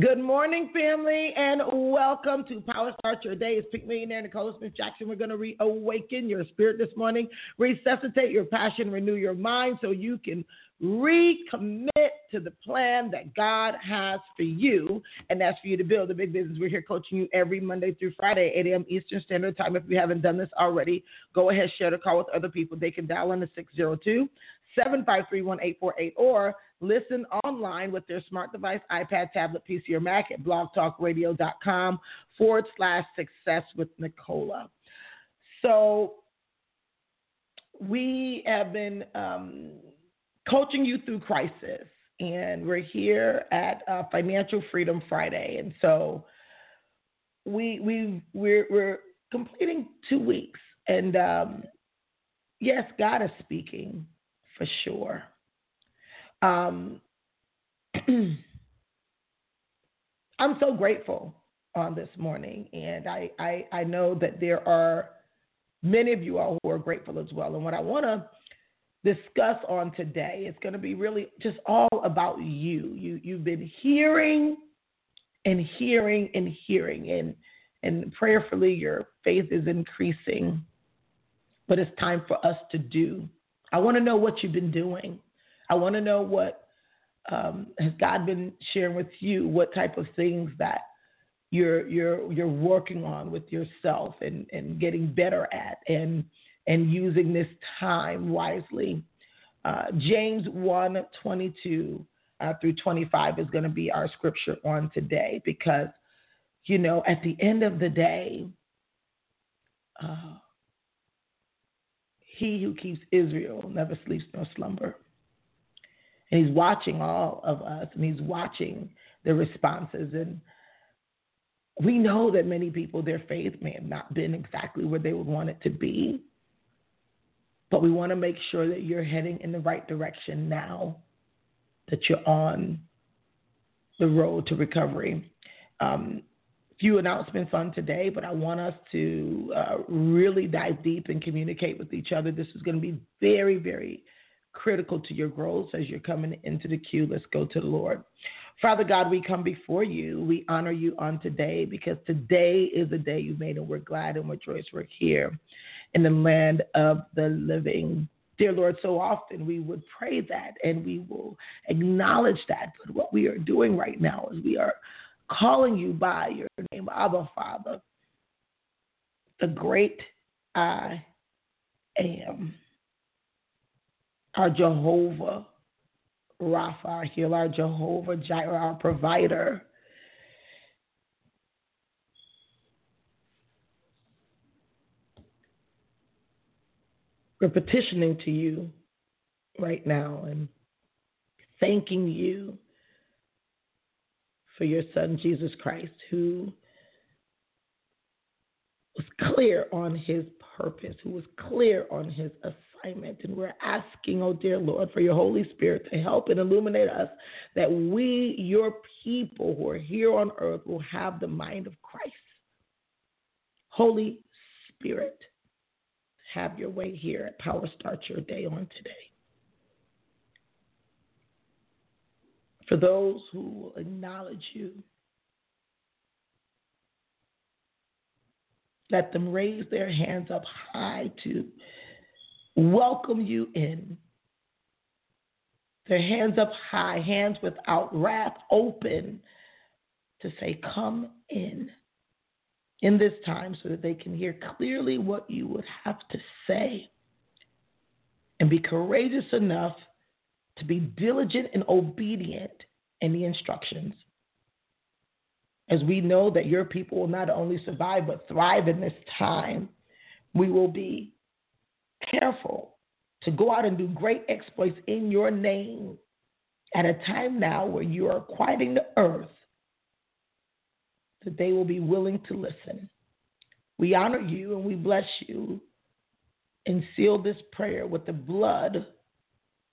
Good morning, family, and welcome to Power Start Your Day. It's Pick Millionaire Nicola Smith Jackson. We're going to reawaken your spirit this morning, resuscitate your passion, renew your mind so you can recommit to the plan that God has for you. And that's for you to build a big business. We're here coaching you every Monday through Friday, 8 a.m. Eastern Standard Time. If you haven't done this already, go ahead, share the call with other people. They can dial in to 602 753 1848 or listen online with their smart device, iPad, tablet, PC, or Mac at blogtalkradio.com forward slash success with Nicola. So we have been um, coaching you through crisis, and we're here at uh, Financial Freedom Friday, and so we we we're, we're completing two weeks, and um, yes, God is speaking for sure. Um, I'm so grateful on this morning, and I, I, I know that there are many of you all who are grateful as well. And what I want to discuss on today is going to be really just all about you. You you've been hearing and hearing and hearing, and and prayerfully your faith is increasing. But it's time for us to do. I want to know what you've been doing. I want to know what um, has God been sharing with you, what type of things that you're you're you're working on with yourself and, and getting better at and and using this time wisely. Uh, James 1 22 uh, through 25 is going to be our scripture on today because, you know, at the end of the day, uh, he who keeps Israel never sleeps nor slumber. And he's watching all of us and he's watching the responses. And we know that many people, their faith may have not been exactly where they would want it to be. But we want to make sure that you're heading in the right direction now, that you're on the road to recovery. Um, few announcements on today, but I want us to uh, really dive deep and communicate with each other. This is going to be very, very critical to your growth as you're coming into the queue. Let's go to the Lord. Father God, we come before you. We honor you on today because today is the day you made, and we're glad and we're joyous we're here in the land of the living. Dear Lord, so often we would pray that and we will acknowledge that. But what we are doing right now is we are calling you by your name, Abba Father, the great I am our Jehovah Rapha, our healer, our Jehovah Jireh, our provider. We're petitioning to you right now and thanking you for your son, Jesus Christ, who was clear on his purpose, who was clear on his assignment. And we're asking, oh dear Lord, for your Holy Spirit to help and illuminate us that we, your people who are here on earth, will have the mind of Christ. Holy Spirit, have your way here at Power Start Your Day on today. For those who will acknowledge you, let them raise their hands up high to welcome you in. Their hands up high, hands without wrath open to say, Come in in this time so that they can hear clearly what you would have to say and be courageous enough to be diligent and obedient in the instructions. As we know that your people will not only survive but thrive in this time, we will be careful to go out and do great exploits in your name at a time now where you are quieting the earth, that they will be willing to listen. We honor you and we bless you and seal this prayer with the blood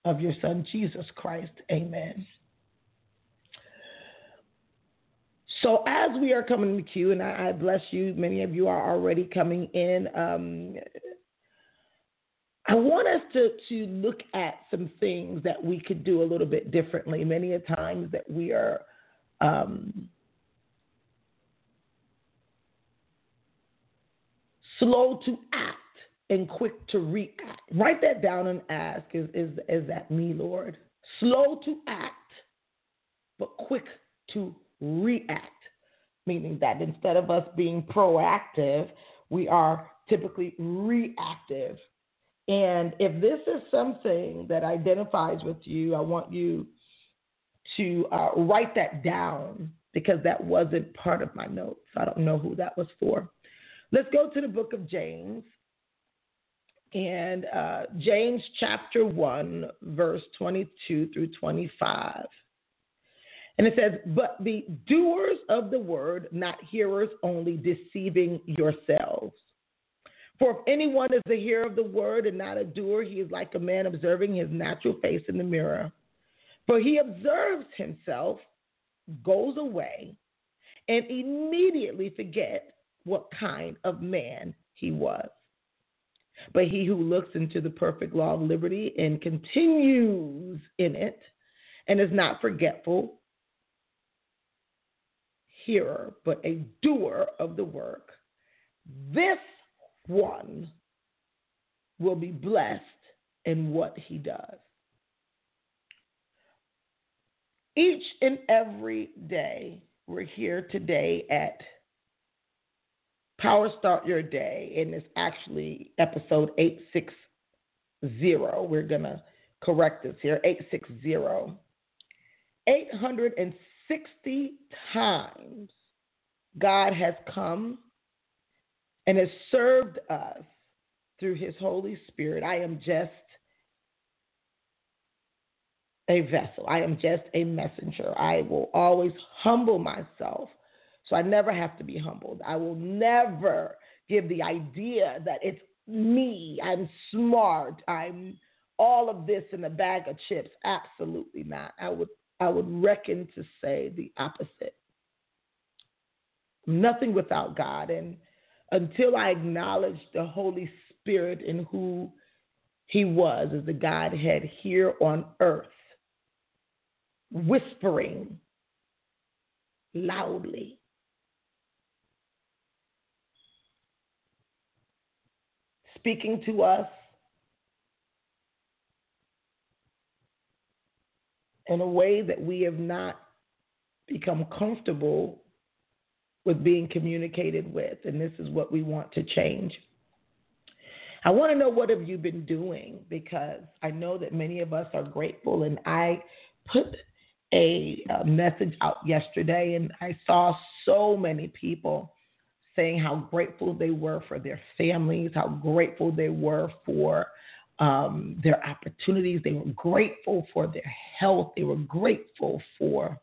of your Son, Jesus Christ. Amen. So, as we are coming to queue, and I, bless you, many of you are already coming in. Um, I want us to, to look at some things that we could do a little bit differently. Many a times that we are um, slow to act and quick to react. Write that down and ask is, is, is that me, Lord? Slow to act, but quick to react, meaning that instead of us being proactive, we are typically reactive. And if this is something that identifies with you, I want you to uh, write that down because that wasn't part of my notes. I don't know who that was for. Let's go to the book of James. And uh, James chapter 1, verse 22 through 25. And it says, But be doers of the word, not hearers only, deceiving yourselves. For if anyone is a hearer of the word and not a doer, he is like a man observing his natural face in the mirror. For he observes himself, goes away, and immediately forgets what kind of man he was. But he who looks into the perfect law of liberty and continues in it and is not forgetful, hearer, but a doer of the work, this one will be blessed in what he does. Each and every day, we're here today at Power Start Your Day, and it's actually episode 860. We're going to correct this here 860. 860 times God has come and has served us through his Holy Spirit. I am just a vessel, I am just a messenger. I will always humble myself so I never have to be humbled. I will never give the idea that it's me, I'm smart, I'm all of this in a bag of chips. Absolutely not. I would I would reckon to say the opposite. Nothing without God. And until I acknowledged the Holy Spirit and who He was as the Godhead here on earth, whispering loudly. Speaking to us in a way that we have not become comfortable with being communicated with. And this is what we want to change. I want to know what have you been doing because I know that many of us are grateful and I put a, a message out yesterday and I saw so many people saying how grateful they were for their families, how grateful they were for um, their opportunities. They were grateful for their health. They were grateful for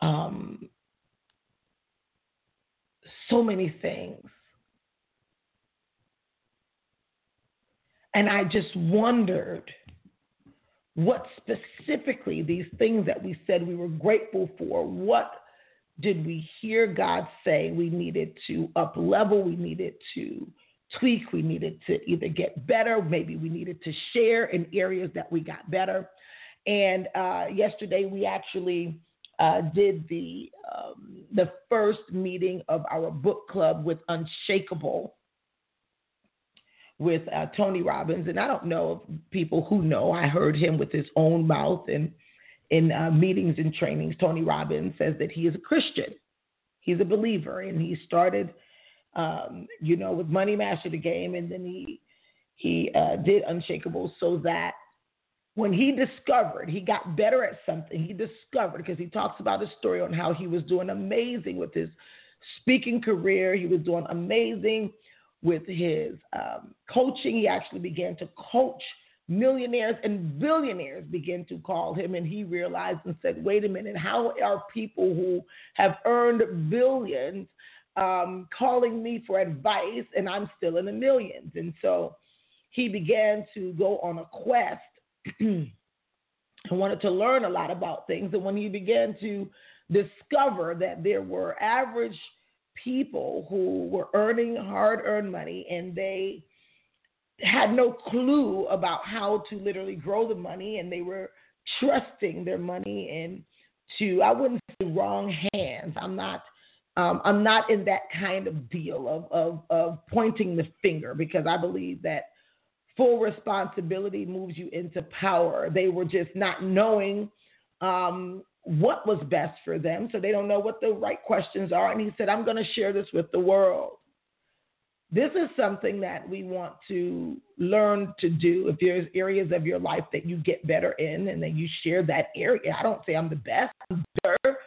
um, so many things. And I just wondered what specifically these things that we said we were grateful for, what did we hear God say we needed to up level, we needed to tweak, we needed to either get better, maybe we needed to share in areas that we got better. And uh, yesterday we actually uh, did the um, the first meeting of our book club with Unshakable with uh, Tony Robbins, and I don't know if people who know. I heard him with his own mouth, and in uh, meetings and trainings, Tony Robbins says that he is a Christian. He's a believer, and he started, um, you know, with Money Master the game, and then he he uh, did Unshakable so that when he discovered he got better at something, he discovered because he talks about his story on how he was doing amazing with his speaking career. He was doing amazing with his um, coaching. He actually began to coach millionaires and billionaires began to call him, and he realized and said, "Wait a minute, how are people who have earned billions um, calling me for advice, and I'm still in the millions? And so he began to go on a quest and wanted to learn a lot about things. And when he began to discover that there were average people who were earning hard earned money and they had no clue about how to literally grow the money and they were trusting their money into I wouldn't say wrong hands. I'm not um, I'm not in that kind of deal of, of of pointing the finger because I believe that full responsibility moves you into power. They were just not knowing um, what was best for them, so they don't know what the right questions are. And he said, I'm going to share this with the world. This is something that we want to learn to do. If there's areas of your life that you get better in and then you share that area, I don't say I'm the best, I'm better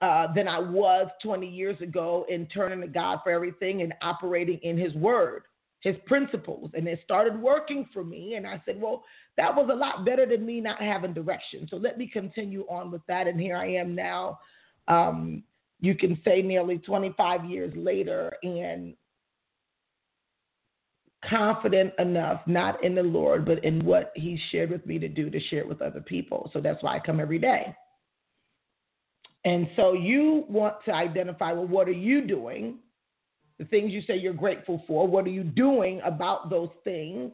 uh, than I was 20 years ago in turning to God for everything and operating in His Word his principles and it started working for me. And i said well that was a lot better than me not having direction. So let me continue on with that. And here i am now. Um, you can say nearly 25 years later and confident enough not in the lord but in what he shared with me to do to share it with other people. So that's why i come every day. And so you want to identify well what are you doing the things you say you're grateful for. What are you doing about those things?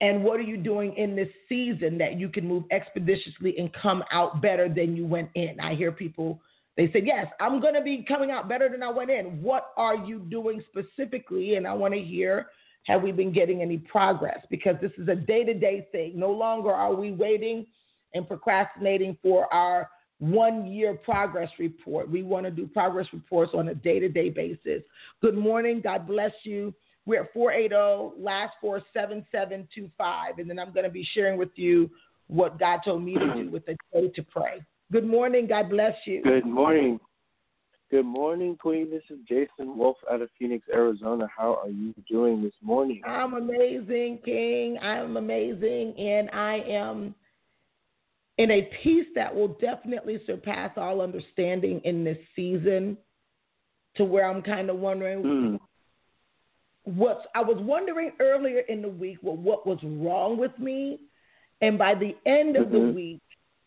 And what are you doing in this season that you can move expeditiously and come out better than you went in? I hear people, they say, Yes, I'm going to be coming out better than I went in. What are you doing specifically? And I want to hear, have we been getting any progress? Because this is a day to day thing. No longer are we waiting and procrastinating for our one year progress report. We want to do progress reports on a day to day basis. Good morning. God bless you. We're at 480 last four 7725. And then I'm going to be sharing with you what God told me to do with the day to pray. Good morning. God bless you. Good morning. Good morning, Queen. This is Jason Wolf out of Phoenix, Arizona. How are you doing this morning? I'm amazing, King. I'm amazing. And I am in a peace that will definitely surpass all understanding in this season to where I'm kind of wondering mm. what's I was wondering earlier in the week well, what was wrong with me and by the end of mm-hmm. the week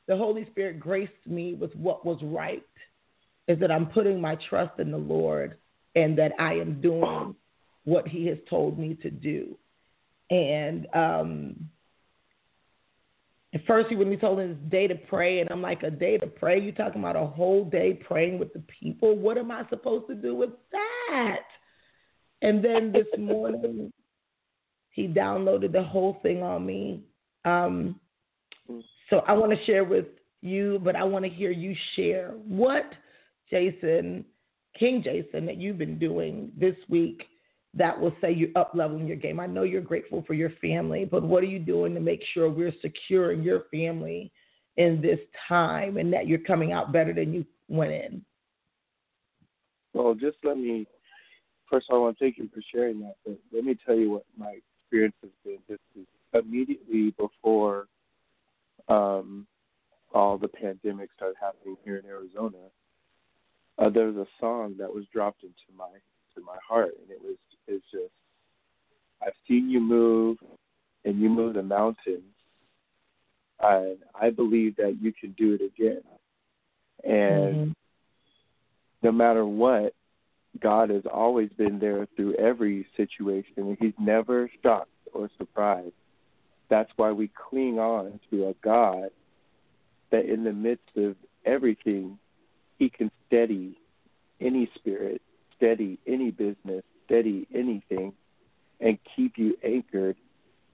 the Holy Spirit graced me with what was right is that I'm putting my trust in the Lord and that I am doing what he has told me to do and um at first, he when he told him his day to pray, and I'm like, a day to pray? You talking about a whole day praying with the people? What am I supposed to do with that? And then this morning, he downloaded the whole thing on me. Um, so I want to share with you, but I want to hear you share what Jason, King Jason, that you've been doing this week that will say you're up leveling your game. I know you're grateful for your family, but what are you doing to make sure we're securing your family in this time and that you're coming out better than you went in? Well, just let me first of all, I want to thank you for sharing that. But let me tell you what my experience has been. This is immediately before um, all the pandemic started happening here in Arizona. Uh, there was a song that was dropped into my to my heart, and it was it's just I've seen you move and you move the mountains. And I believe that you can do it again. And mm-hmm. no matter what, God has always been there through every situation, and He's never shocked or surprised. That's why we cling on to a God that, in the midst of everything, He can steady any spirit, steady any business, steady anything and keep you anchored.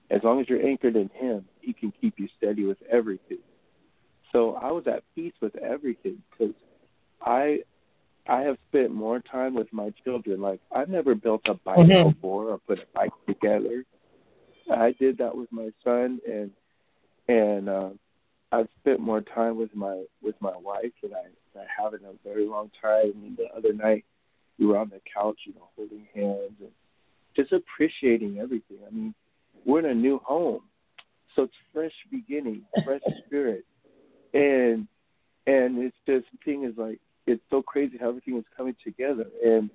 As long as you're anchored in Him, He can keep you steady with everything. So I was at peace with everything because I I have spent more time with my children. Like I've never built a bike mm-hmm. before or put a bike together. I did that with my son and and uh, I've spent more time with my with my wife than I, I have in a very long time. And the other night we were on the couch, you know, holding hands and just appreciating everything. I mean, we're in a new home, So it's fresh beginning, fresh spirit, and and it's just thing is like it's so crazy how everything is coming together. And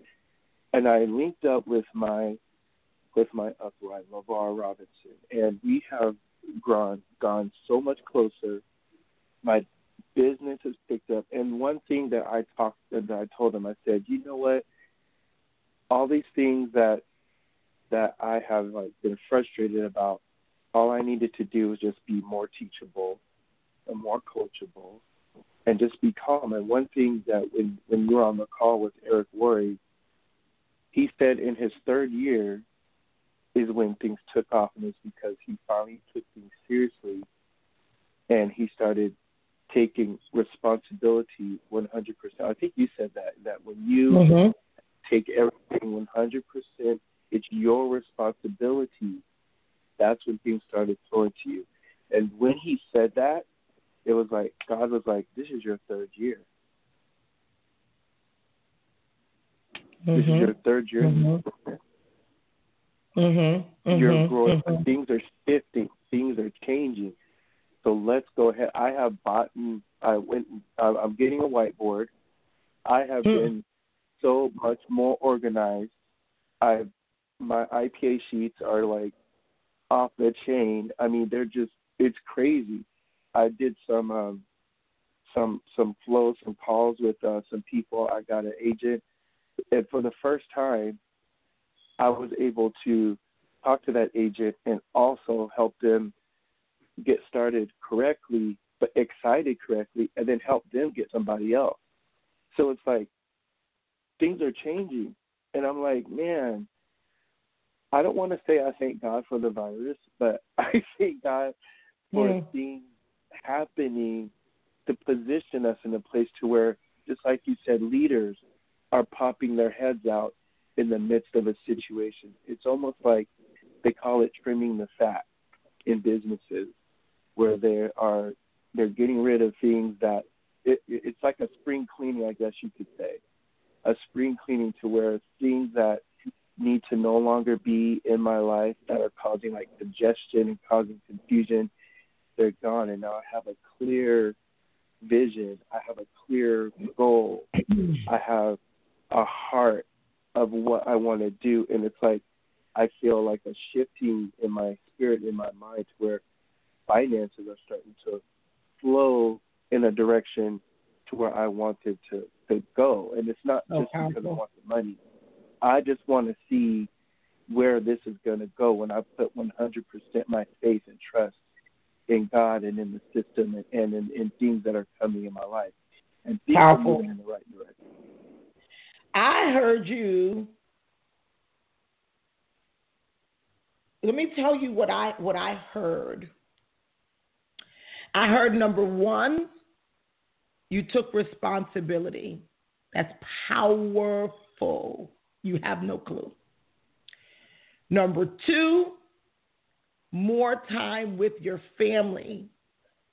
and I linked up with my with my upline, LeVar Robinson, and we have gone gone so much closer. My business has picked up, and one thing that I talked that I told him, I said, you know what, all these things that that I have like been frustrated about, all I needed to do was just be more teachable and more coachable and just be calm. And one thing that when when you were on the call with Eric Worre, he said in his third year is when things took off, and it's because he finally took things seriously, and he started taking responsibility 100%. I think you said that that when you mm-hmm. Take everything 100%, it's your responsibility. That's when things started flowing to you. And when he said that, it was like God was like, "This is your third year. Mm-hmm. This is your third year." Mm-hmm. Mm-hmm. You're growing. Mm-hmm. Things are shifting. Things are changing. So let's go ahead. I have bought. And I went. I'm getting a whiteboard. I have mm. been so much more organized. I my IPA sheets are like off the chain. I mean, they're just it's crazy. I did some um, some some flows, some calls with uh, some people. I got an agent, and for the first time, I was able to talk to that agent and also help them get started correctly, but excited correctly, and then help them get somebody else. So it's like things are changing, and I'm like, man, I don't want to say I thank God for the virus, but I thank God for yeah. things happening to position us in a place to where, just like you said, leaders are popping their heads out in the midst of a situation. It's almost like they call it trimming the fat in businesses, where they are they're getting rid of things that it, it's like a spring cleaning, I guess you could say, a spring cleaning to where things that need to no longer be in my life that are causing like congestion and causing confusion they're gone, and now I have a clear vision. I have a clear goal. I have a heart of what I want to do, and it's like I feel like a shifting in my spirit, in my mind, to where finances are starting to flow in a direction to where I wanted to to go, and it's not oh, just because I want the money. I just want to see where this is going to go when I put 100% my faith and trust in God and in the system and, and in, in things that are coming in my life. And things Powerful. moving in the right direction. I heard you. Let me tell you what I what I heard. I heard number one, you took responsibility. That's powerful. You have no clue. Number two, more time with your family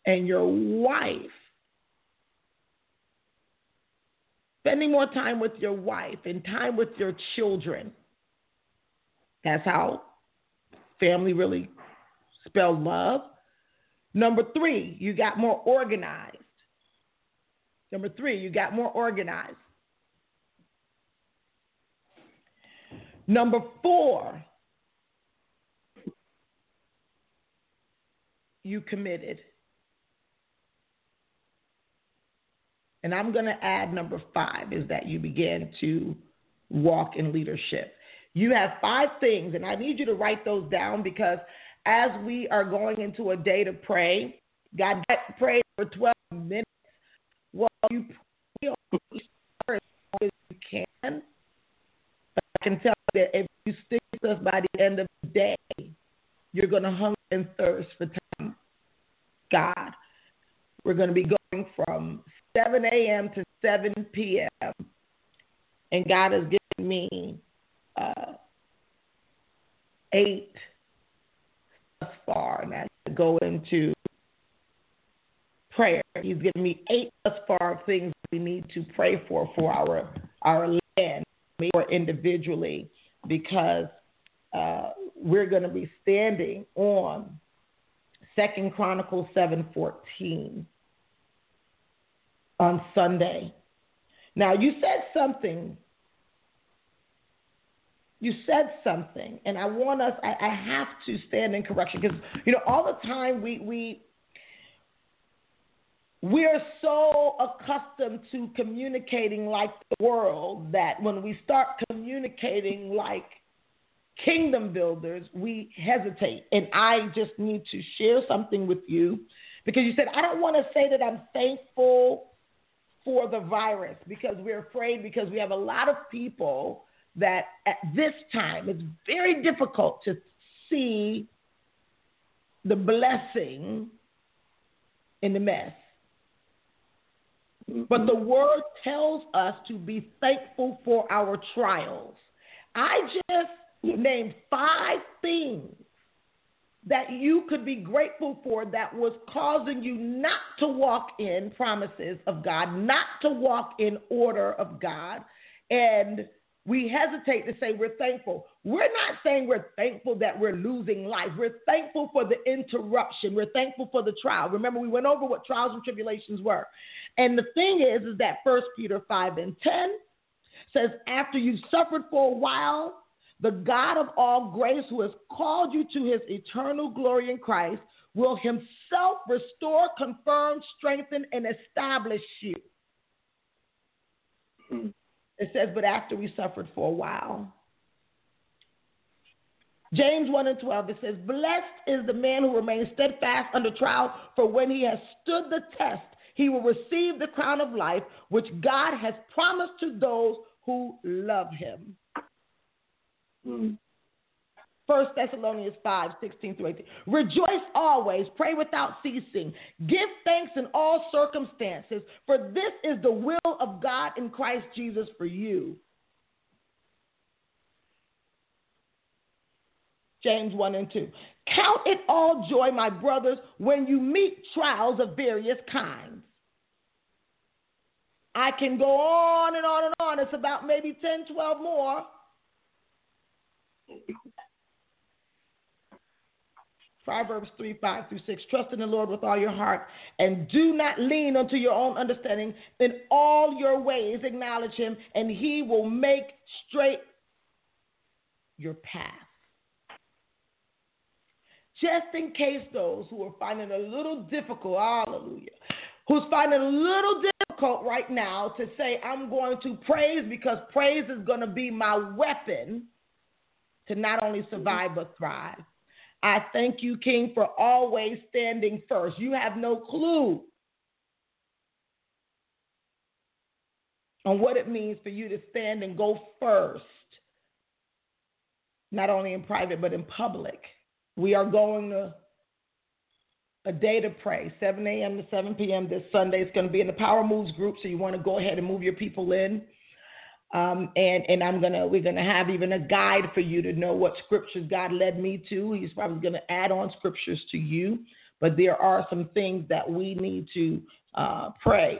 and your wife. Spending more time with your wife and time with your children. That's how family really spell love. Number three, you got more organized. Number three, you got more organized. Number four, you committed. And I'm going to add number five is that you began to walk in leadership. You have five things, and I need you to write those down because as we are going into a day to pray, God pray for 12 minutes. You pray as long as you can. But I can tell you that if you stick with us by the end of the day, you're going to hunger and thirst for time God. We're going to be going from 7 a.m. to 7 p.m. And God has given me uh, eight thus far, and I go into prayer, He's given me eight thus far things we need to pray for for our our land, or individually, because uh, we're going to be standing on Second Chronicles 7:14 on Sunday. Now you said something. You said something, and I want us. I, I have to stand in correction because you know all the time we we we're so accustomed to communicating like the world that when we start communicating like kingdom builders, we hesitate. And I just need to share something with you because you said, I don't want to say that I'm thankful for the virus because we're afraid, because we have a lot of people that at this time it's very difficult to see the blessing in the mess. Mm-hmm. But the word tells us to be thankful for our trials. I just named five things that you could be grateful for that was causing you not to walk in promises of God, not to walk in order of God. And we hesitate to say we're thankful. We're not saying we're thankful that we're losing life. We're thankful for the interruption. We're thankful for the trial. Remember, we went over what trials and tribulations were. And the thing is, is that First Peter 5 and 10 says, after you've suffered for a while, the God of all grace, who has called you to his eternal glory in Christ, will himself restore, confirm, strengthen, and establish you. Hmm. It says, but after we suffered for a while. James 1 and 12, it says, Blessed is the man who remains steadfast under trial, for when he has stood the test, he will receive the crown of life, which God has promised to those who love him. Mm. 1 Thessalonians 5, 16 through 18. Rejoice always, pray without ceasing, give thanks in all circumstances, for this is the will of God in Christ Jesus for you. James 1 and 2. Count it all joy, my brothers, when you meet trials of various kinds. I can go on and on and on. It's about maybe 10, 12 more. Proverbs 3 5 through 6. Trust in the Lord with all your heart and do not lean unto your own understanding. In all your ways, acknowledge him, and he will make straight your path. Just in case those who are finding it a little difficult, hallelujah, who's finding it a little difficult right now to say, I'm going to praise because praise is going to be my weapon to not only mm-hmm. survive but thrive. I thank you, King, for always standing first. You have no clue on what it means for you to stand and go first, not only in private, but in public. We are going to a day to pray, 7 a.m. to 7 p.m. this Sunday. It's going to be in the Power Moves group, so you want to go ahead and move your people in. Um, and and I'm gonna we're gonna have even a guide for you to know what scriptures God led me to. He's probably gonna add on scriptures to you, but there are some things that we need to uh, pray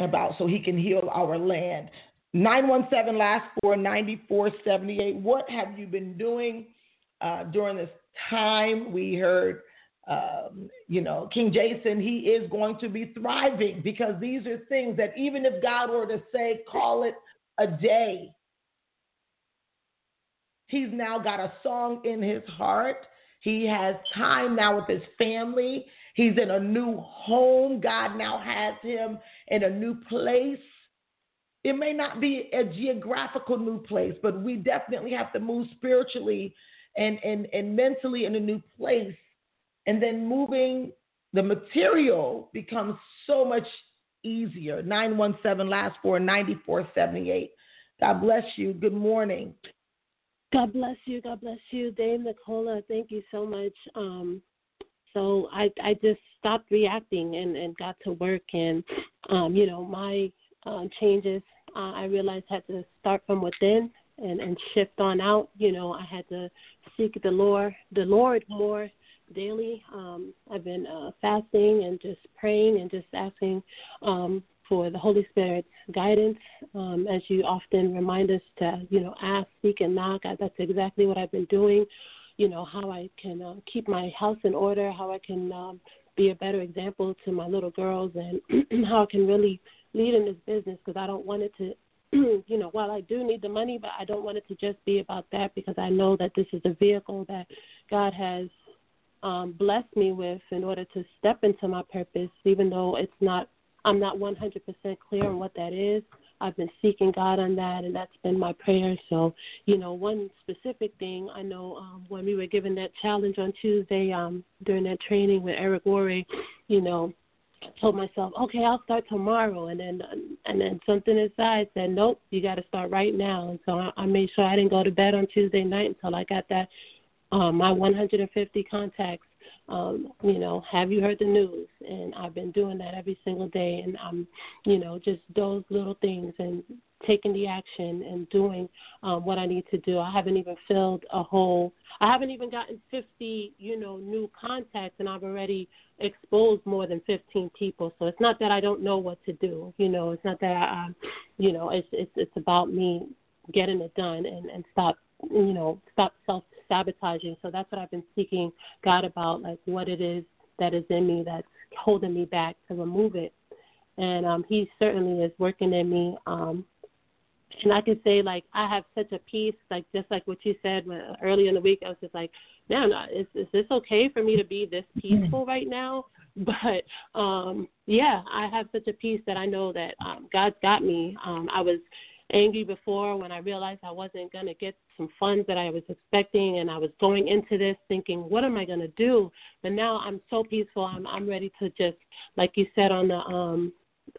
about so He can heal our land. 917 last four 9478. What have you been doing uh, during this time? We heard um, you know, King Jason, he is going to be thriving because these are things that even if God were to say, call it a day, he's now got a song in his heart. He has time now with his family. He's in a new home. God now has him in a new place. It may not be a geographical new place, but we definitely have to move spiritually and, and, and mentally in a new place and then moving the material becomes so much easier. 917 last four 9478. God bless you. Good morning. God bless you. God bless you. Dame Nicola, thank you so much. Um, so I I just stopped reacting and, and got to work and um, you know, my uh, changes uh, I realized had to start from within and, and shift on out. You know, I had to seek the Lord the Lord more daily. Um, I've been uh, fasting and just praying and just asking um, for the Holy Spirit's guidance. Um, as you often remind us to, you know, ask, seek, and knock. That's exactly what I've been doing. you know, how I can uh, keep my house in order, how I can um, be a better example to my little girls, and how I can really lead in this business because I don't want it to you know, while I do need the money, but I don't want it to just be about that because I know that this is a vehicle that God has um, blessed me with in order to step into my purpose, even though it's not, I'm not 100% clear on what that is. I've been seeking God on that, and that's been my prayer. So, you know, one specific thing I know um, when we were given that challenge on Tuesday um, during that training with Eric Worre, you know, I told myself, okay, I'll start tomorrow, and then and then something inside said, nope, you got to start right now. And so I, I made sure I didn't go to bed on Tuesday night until I got that um, my 150 contacts. Um, you know, have you heard the news? And I've been doing that every single day, and I'm, you know, just those little things and taking the action and doing um, what I need to do. I haven't even filled a whole. I haven't even gotten 50, you know, new contacts, and I've already exposed more than 15 people. So it's not that I don't know what to do. You know, it's not that I, um, you know, it's it's it's about me getting it done and and stop, you know, stop self sabotaging. So that's what I've been seeking God about, like what it is that is in me that's holding me back to remove it. And um, He certainly is working in me. Um, and I can say like I have such a peace, like just like what you said when, earlier in the week. I was just like, man, uh, is is this okay for me to be this peaceful right now? But um yeah, I have such a peace that I know that um God's got me. Um I was angry before when I realized I wasn't going to get some funds that I was expecting and I was going into this thinking what am I going to do but now I'm so peaceful I'm I'm ready to just like you said on the um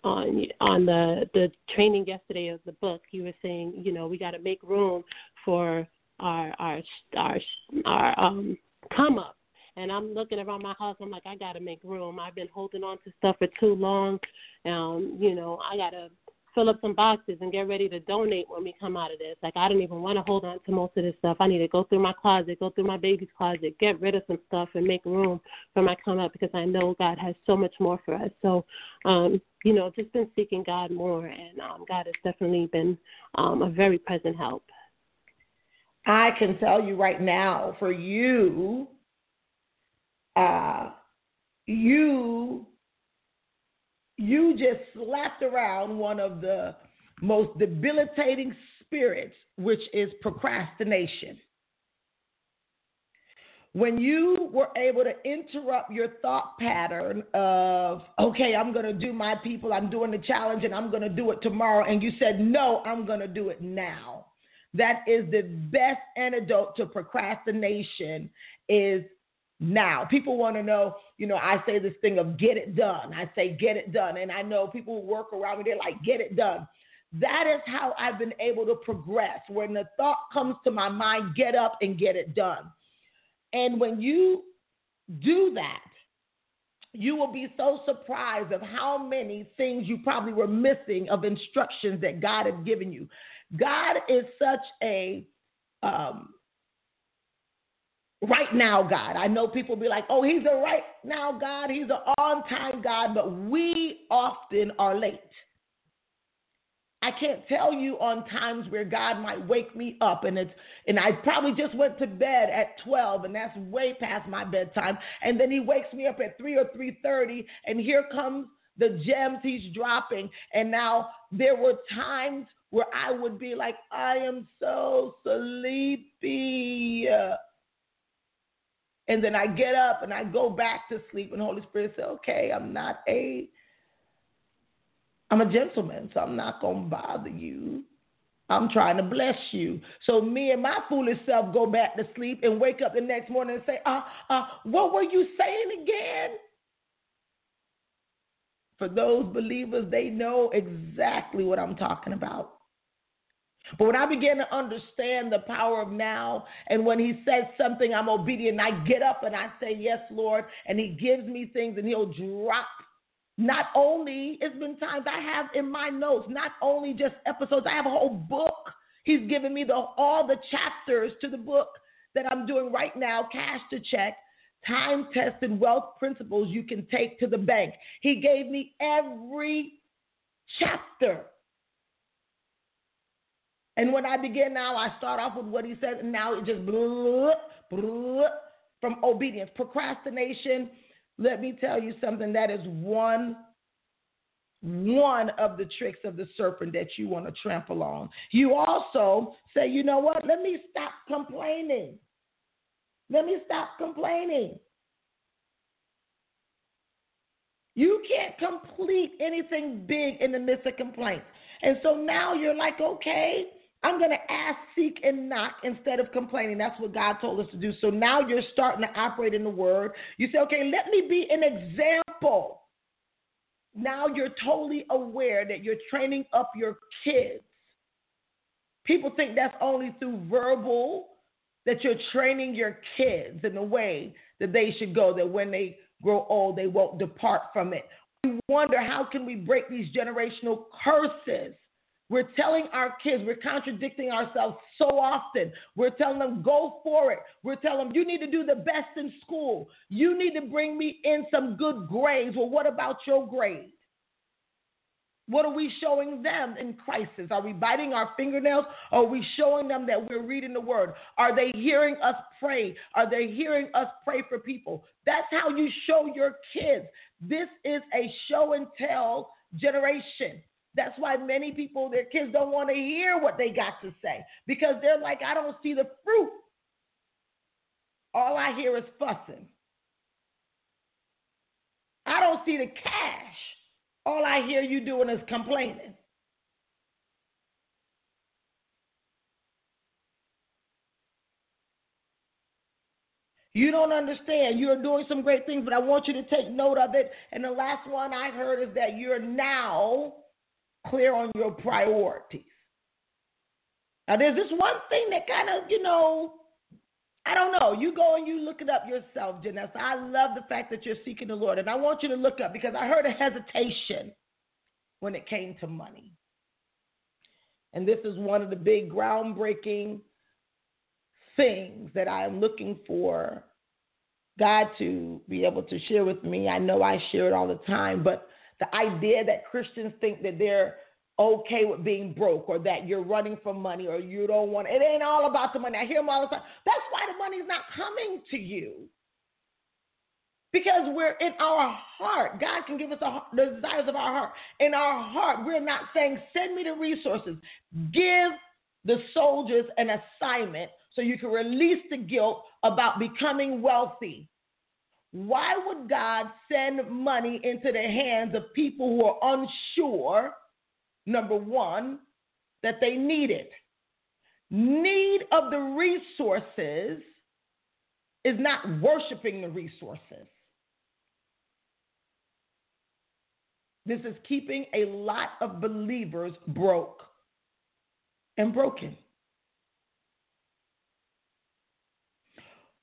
on on the the training yesterday of the book you were saying you know we got to make room for our our our our um come up. And I'm looking around my house I'm like I got to make room. I've been holding on to stuff for too long. Um you know I got to fill up some boxes and get ready to donate when we come out of this. Like I don't even want to hold on to most of this stuff. I need to go through my closet, go through my baby's closet, get rid of some stuff and make room for my come up because I know God has so much more for us. So, um, you know, just been seeking God more and um, God has definitely been um, a very present help. I can tell you right now, for you, uh, you you just slapped around one of the most debilitating spirits, which is procrastination. When you were able to interrupt your thought pattern of, okay, I'm going to do my people, I'm doing the challenge, and I'm going to do it tomorrow, and you said, no, I'm going to do it now. That is the best antidote to procrastination is now. People want to know, you know, I say this thing of get it done. I say get it done. And I know people who work around me, they're like, get it done. That is how I've been able to progress. When the thought comes to my mind, get up and get it done. And when you do that, you will be so surprised of how many things you probably were missing of instructions that God has given you. God is such a um, right now God. I know people be like, oh, he's a right now God, he's an on time God, but we often are late. I can't tell you on times where God might wake me up and it's and I probably just went to bed at 12 and that's way past my bedtime and then he wakes me up at 3 or 3:30 and here comes the gems he's dropping and now there were times where I would be like I am so sleepy and then I get up and I go back to sleep, and Holy Spirit says, "Okay, I'm not a, I'm a gentleman, so I'm not gonna bother you. I'm trying to bless you." So me and my foolish self go back to sleep and wake up the next morning and say, "Uh, uh, what were you saying again?" For those believers, they know exactly what I'm talking about. But when I begin to understand the power of now, and when he says something, I'm obedient, I get up and I say, Yes, Lord, and he gives me things and he'll drop. Not only, it's been times I have in my notes, not only just episodes, I have a whole book. He's given me the, all the chapters to the book that I'm doing right now, Cash to Check, time tested wealth principles you can take to the bank. He gave me every chapter And when I begin now, I start off with what he says, and now it just blah, from obedience. Procrastination, let me tell you something, that is one one of the tricks of the serpent that you want to trample on. You also say, you know what? Let me stop complaining. Let me stop complaining. You can't complete anything big in the midst of complaints. And so now you're like, okay, I'm going to ask, seek, and knock instead of complaining. That's what God told us to do. So now you're starting to operate in the word. You say, okay, let me be an example. Now you're totally aware that you're training up your kids. People think that's only through verbal, that you're training your kids in the way that they should go, that when they grow old, they won't depart from it. We wonder how can we break these generational curses we're telling our kids, we're contradicting ourselves so often. We're telling them, go for it. We're telling them, you need to do the best in school. You need to bring me in some good grades. Well, what about your grade? What are we showing them in crisis? Are we biting our fingernails? Are we showing them that we're reading the word? Are they hearing us pray? Are they hearing us pray for people? That's how you show your kids. This is a show and tell generation. That's why many people, their kids don't want to hear what they got to say because they're like, I don't see the fruit. All I hear is fussing. I don't see the cash. All I hear you doing is complaining. You don't understand. You're doing some great things, but I want you to take note of it. And the last one I heard is that you're now clear on your priorities. Now, there's this one thing that kind of, you know, I don't know. You go and you look it up yourself, Janessa. I love the fact that you're seeking the Lord. And I want you to look up because I heard a hesitation when it came to money. And this is one of the big groundbreaking things that I am looking for God to be able to share with me. I know I share it all the time, but the idea that Christians think that they're okay with being broke or that you're running for money or you don't want it ain't all about the money. I hear them all the time. That's why the money's not coming to you. Because we're in our heart. God can give us the desires of our heart. In our heart, we're not saying, send me the resources. Give the soldiers an assignment so you can release the guilt about becoming wealthy. Why would God send money into the hands of people who are unsure, number one, that they need it? Need of the resources is not worshiping the resources. This is keeping a lot of believers broke and broken.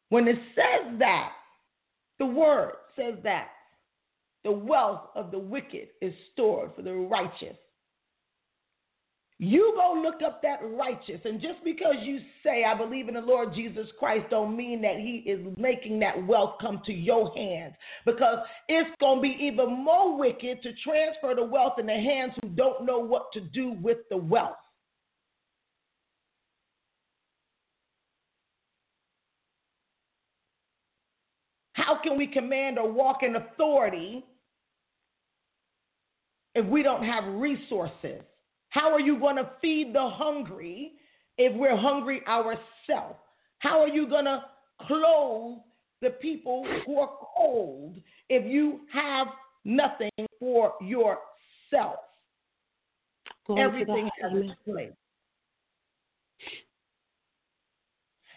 When it says that, the word says that the wealth of the wicked is stored for the righteous. You go look up that righteous, and just because you say, I believe in the Lord Jesus Christ, don't mean that He is making that wealth come to your hands. Because it's going to be even more wicked to transfer the wealth in the hands who don't know what to do with the wealth. How can we command or walk in authority if we don't have resources? How are you going to feed the hungry if we're hungry ourselves? How are you going to clothe the people who are cold if you have nothing for yourself? Everything has its place.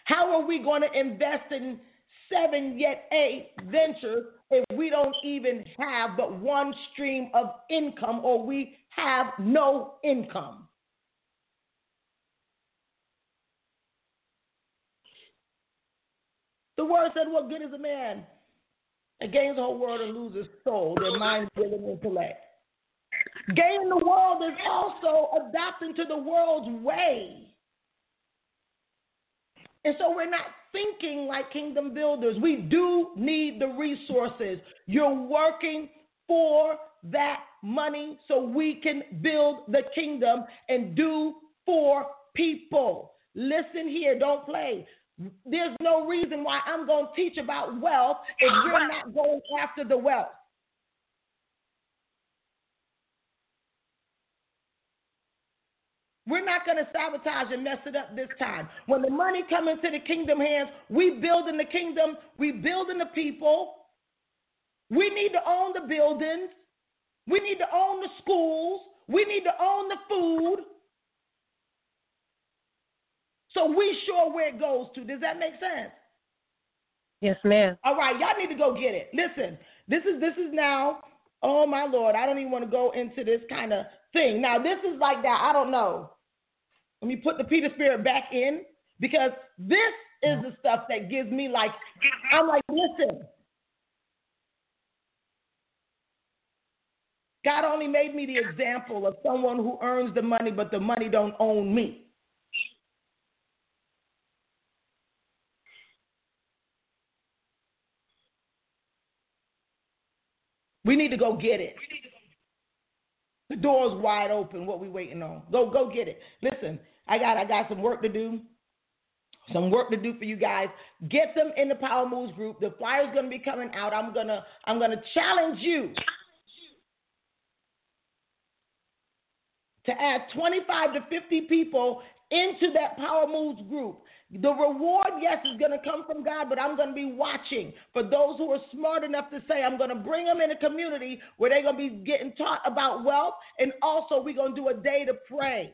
How are we going to invest in seven yet eight ventures if we don't even have but one stream of income or we have no income? The word said, What good is a man that gains the whole world and loses soul, their mind, will, and intellect? Gaining the world is also adapting to the world's way. And so we're not thinking like kingdom builders. We do need the resources. You're working for that money so we can build the kingdom and do for people. Listen here, don't play. There's no reason why I'm going to teach about wealth if you're not going after the wealth. We're not going to sabotage and mess it up this time. When the money come into the kingdom hands, we build in the kingdom, we build in the people. We need to own the buildings. We need to own the schools. We need to own the food. So we sure where it goes to. Does that make sense? Yes, ma'am. All right, y'all need to go get it. Listen, this is this is now. Oh my Lord, I don't even want to go into this kind of thing. Now this is like that. I don't know. Let me put the Peter Spirit back in because this is the stuff that gives me like, I'm like, listen. God only made me the example of someone who earns the money, but the money don't own me. We need to go get it. The door's wide open. What we waiting on? Go, go get it. Listen, I got, I got some work to do. Some work to do for you guys. Get them in the Power Moves group. The flyer's gonna be coming out. I'm gonna, I'm gonna challenge you to add 25 to 50 people into that Power Moves group. The reward, yes, is going to come from God, but I'm going to be watching for those who are smart enough to say, I'm going to bring them in a community where they're going to be getting taught about wealth, and also we're going to do a day to pray.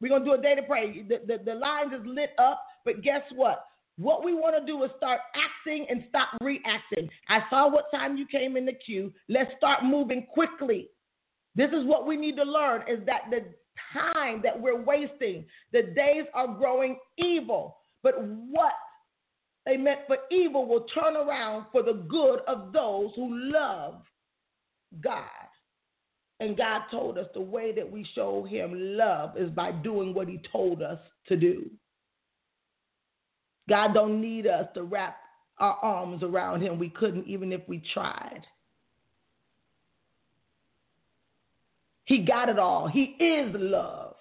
We're going to do a day to pray. The, the, the lines is lit up, but guess what? What we want to do is start acting and stop reacting. I saw what time you came in the queue. Let's start moving quickly. This is what we need to learn is that the time that we're wasting. The days are growing evil. But what they meant for evil will turn around for the good of those who love God. And God told us the way that we show him love is by doing what he told us to do. God don't need us to wrap our arms around him. We couldn't even if we tried. He got it all. He is love.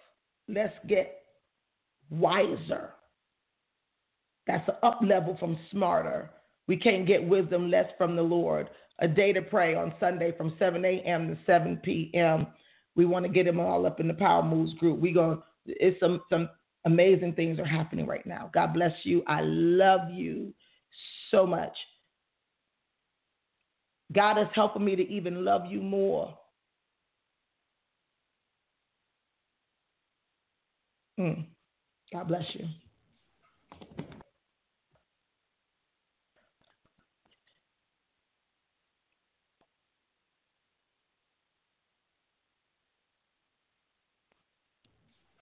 Let's get wiser. That's an up level from smarter. We can't get wisdom less from the Lord. A day to pray on Sunday from 7 a.m. to 7 p.m. We want to get them all up in the Power Moves group. We going it's some some amazing things are happening right now. God bless you. I love you so much. God is helping me to even love you more. Mm. God bless you.